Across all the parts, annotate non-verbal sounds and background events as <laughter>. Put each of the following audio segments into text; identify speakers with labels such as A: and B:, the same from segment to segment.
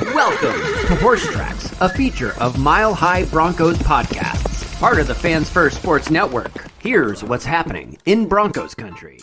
A: Welcome to Horse Tracks, a feature of Mile High Broncos podcasts, part of the Fans First Sports Network. Here's what's happening in Broncos country.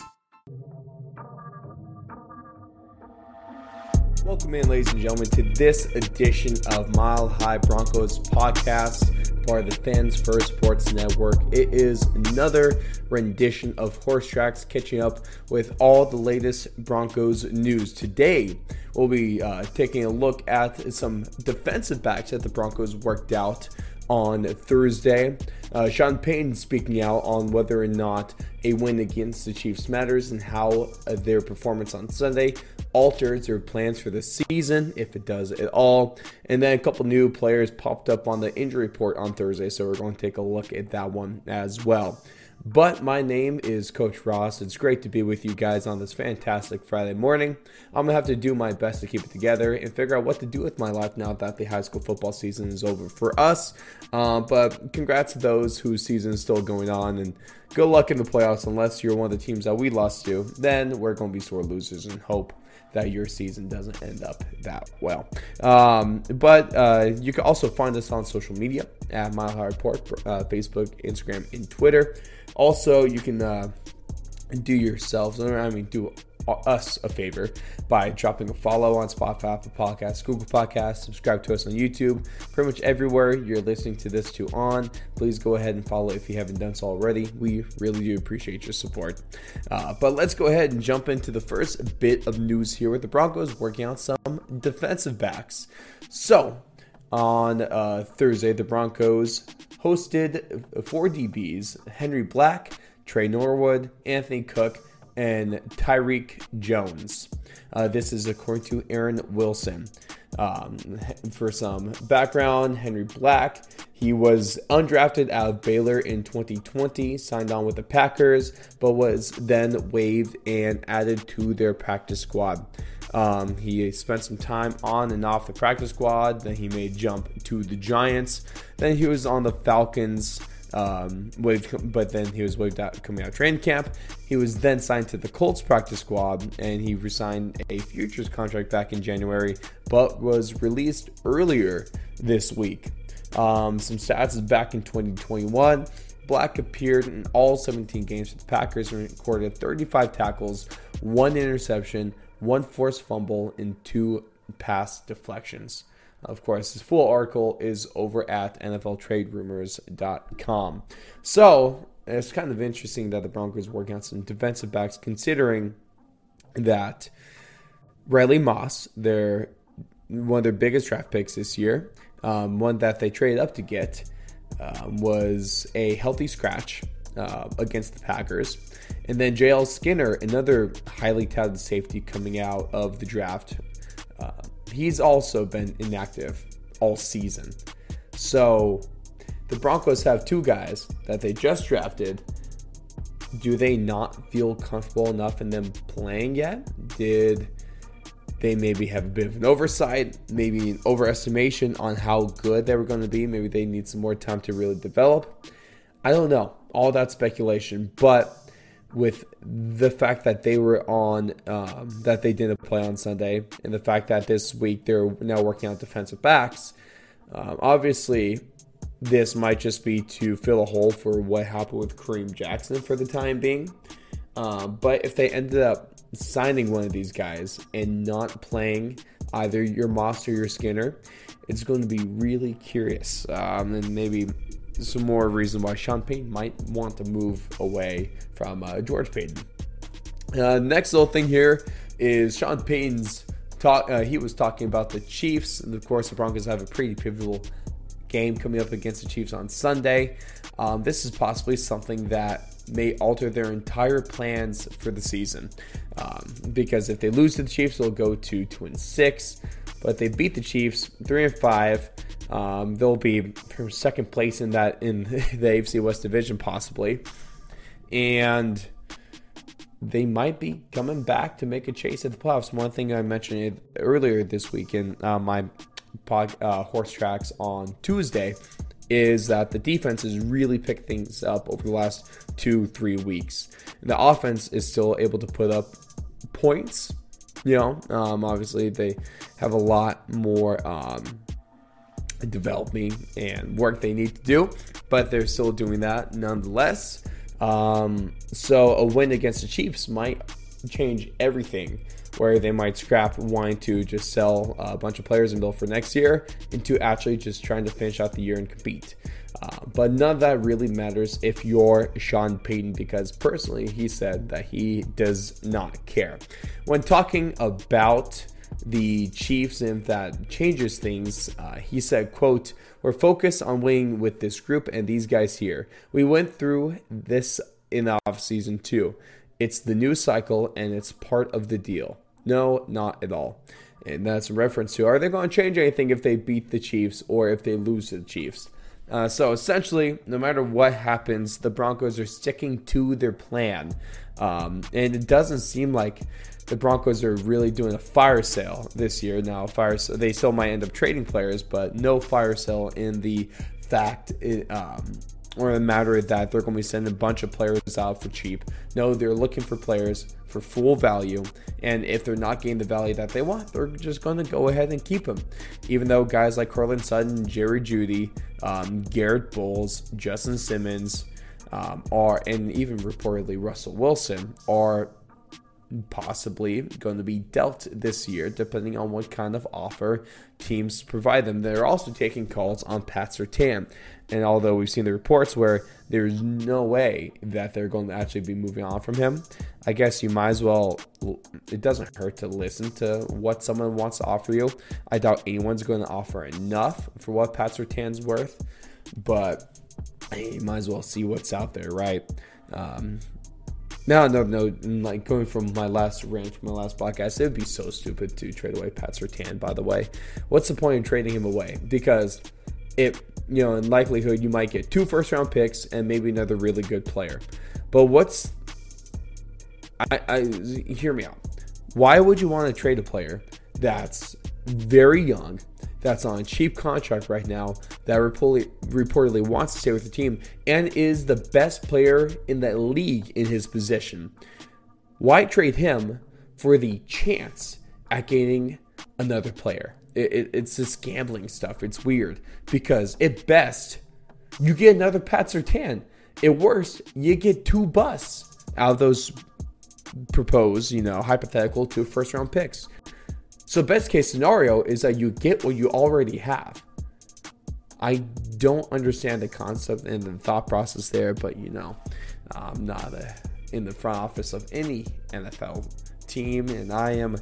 B: Welcome in, ladies and gentlemen, to this edition of Mile High Broncos podcast, part of the Fans First Sports Network. It is another rendition of Horse Tracks, catching up with all the latest Broncos news. Today, we'll be uh, taking a look at some defensive backs that the Broncos worked out on Thursday. Uh, Sean Payton speaking out on whether or not a win against the Chiefs matters and how uh, their performance on Sunday alters their plans for the season, if it does at all. And then a couple new players popped up on the injury report on Thursday, so we're going to take a look at that one as well. But my name is Coach Ross. It's great to be with you guys on this fantastic Friday morning. I'm going to have to do my best to keep it together and figure out what to do with my life now that the high school football season is over for us. Uh, but congrats to those whose season is still going on and good luck in the playoffs unless you're one of the teams that we lost to. Then we're going to be sore losers and hope that your season doesn't end up that well. Um, but uh, you can also find us on social media at Mile High Report, uh, Facebook, Instagram, and Twitter. Also, you can uh, do yourselves, I mean, do us a favor by dropping a follow on Spotify, Apple Podcasts, Google Podcasts, subscribe to us on YouTube, pretty much everywhere you're listening to this to on. Please go ahead and follow if you haven't done so already. We really do appreciate your support. Uh, but let's go ahead and jump into the first bit of news here with the Broncos working on some defensive backs. So, on uh, Thursday, the Broncos hosted four DBs Henry Black, Tre Norwood, Anthony Cook, and Tyreek Jones. Uh, this is according to Aaron Wilson. Um, for some background, Henry Black, he was undrafted out of Baylor in 2020, signed on with the Packers, but was then waived and added to their practice squad. Um, he spent some time on and off the practice squad. Then he made jump to the Giants. Then he was on the Falcons. Um, but then he was waived out coming out of training camp. He was then signed to the Colts practice squad, and he resigned a futures contract back in January, but was released earlier this week. Um, some stats is back in 2021. Black appeared in all 17 games for the Packers and recorded 35 tackles, one interception, one forced fumble, and two pass deflections. Of course, this full article is over at NFLTradeRumors.com. So it's kind of interesting that the Broncos working on some defensive backs, considering that Riley Moss, their one of their biggest draft picks this year, um, one that they traded up to get, um, was a healthy scratch uh, against the Packers. And then JL Skinner, another highly touted safety coming out of the draft. Uh, he's also been inactive all season. So the Broncos have two guys that they just drafted. Do they not feel comfortable enough in them playing yet? Did they maybe have a bit of an oversight, maybe an overestimation on how good they were going to be? Maybe they need some more time to really develop. I don't know. All that speculation, but with the fact that they were on um, that they didn't play on Sunday, and the fact that this week they're now working on defensive backs. Um, obviously, this might just be to fill a hole for what happened with Kareem Jackson for the time being. Um, but if they ended up signing one of these guys and not playing either your Moss or your Skinner, it's going to be really curious um, and maybe some more reason why Sean Payton might want to move away from uh, George Paton. Uh, next little thing here is Sean Payton's talk. Uh, he was talking about the Chiefs, and of course, the Broncos have a pretty pivotal game coming up against the Chiefs on Sunday. Um, this is possibly something that may alter their entire plans for the season. Um, because if they lose to the Chiefs, they'll go to two and six. But they beat the Chiefs, three and five, um, they'll be second place in that in <laughs> the AFC West Division possibly, and they might be coming back to make a chase at the playoffs. One thing I mentioned earlier this week in uh, my pod, uh, horse tracks on Tuesday is that the defense has really picked things up over the last two, three weeks. The offense is still able to put up points. You know, um, obviously they have a lot more um, developing and work they need to do, but they're still doing that nonetheless. Um, so a win against the Chiefs might change everything where they might scrap wanting to just sell a bunch of players and build for next year into actually just trying to finish out the year and compete. Uh, but none of that really matters if you're Sean Payton because personally he said that he does not care. When talking about the Chiefs and if that changes things, uh, he said, quote, we're focused on winning with this group and these guys here. We went through this in the off season too. It's the new cycle and it's part of the deal. No, not at all. And that's a reference to are they going to change anything if they beat the Chiefs or if they lose to the Chiefs? Uh, so essentially, no matter what happens, the Broncos are sticking to their plan. Um, and it doesn't seem like the Broncos are really doing a fire sale this year. Now, fire they still might end up trading players, but no fire sale in the fact it, um, or the matter of that they're going to be sending a bunch of players out for cheap. No, they're looking for players for full value, and if they're not getting the value that they want, they're just going to go ahead and keep them. Even though guys like Courtland Sutton, Jerry Jeudy, um, Garett Bolles, Justin Simmons um, are, and even reportedly Russell Wilson are possibly going to be dealt this year, depending on what kind of offer teams provide them. They're also taking calls on Pat Surtain. And although we've seen the reports where there's no way that they're going to actually be moving on from him, I guess you might as well, it doesn't hurt to listen to what someone wants to offer you. I doubt anyone's going to offer enough for what Pat Surtain's worth, but you might as well see what's out there, right? Um, no, no, no. Like going from my last rant from my last podcast, it would be so stupid to trade away Pat Surtain. By the way, what's the point in trading him away? Because it, you know, in likelihood, you might get two first round picks and maybe another really good player. But what's, I, I hear me out. Why would you want to trade a player that's very young, that's on cheap contract right now that reportedly, reportedly wants to stay with the team and is the best player in the league in his position. Why trade him for the chance at gaining another player? It, it, it's this gambling stuff. It's weird because at best, you get another Pat Surtain. At worst, you get two busts out of those proposed, you know, hypothetical two first round picks. So, best case scenario is that you get what you already have. I don't understand the concept and the thought process there, but you know, I'm not a, in the front office of any NFL team, and I am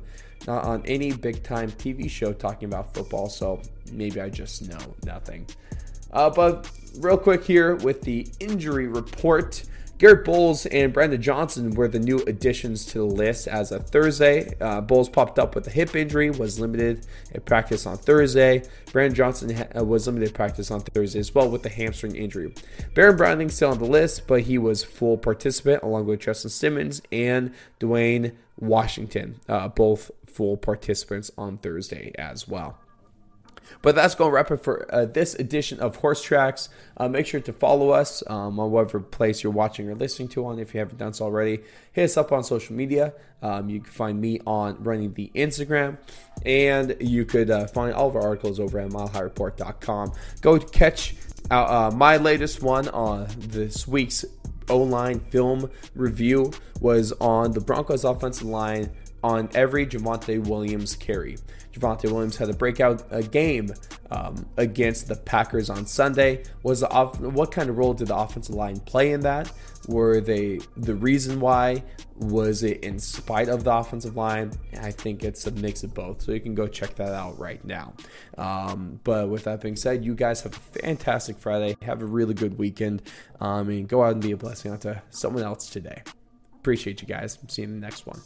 B: not on any big time TV show talking about football, so maybe I just know nothing. Uh, but real quick here with the injury report. Garett Bolles and Brandon Johnson were the new additions to the list as of Thursday. Uh, Bolles popped up with a hip injury, was limited at practice on Thursday. Brandon Johnson ha- uh, was limited practice on Thursday as well with a hamstring injury. Baron Browning still on the list, but he was full participant along with Justin Simmons and Dwayne Washington, uh, both full participants on Thursday as well. But that's going to wrap it for uh, this edition of Horse Tracks. Uh, make sure to follow us um, on whatever place you're watching or listening to on. If you haven't done so already, hit us up on social media. Um, you can find me on running the Instagram, and you could uh, find all of our articles over at milehighreport.com. Go catch uh, my latest one on this week's O line film review was on the Broncos offensive line on every Javonte Williams carry. Javonte Williams had a breakout uh, game um, against the Packers on Sunday. Was the off- what kind of role did the offensive line play in that? Were they the reason why? Was it in spite of the offensive line? I think it's a mix of both. So you can go check that out right now. Um, but with that being said, you guys have a fantastic Friday. Have a really good weekend. Um, and go out and be a blessing onto someone else today. Appreciate you guys. See you in the next one.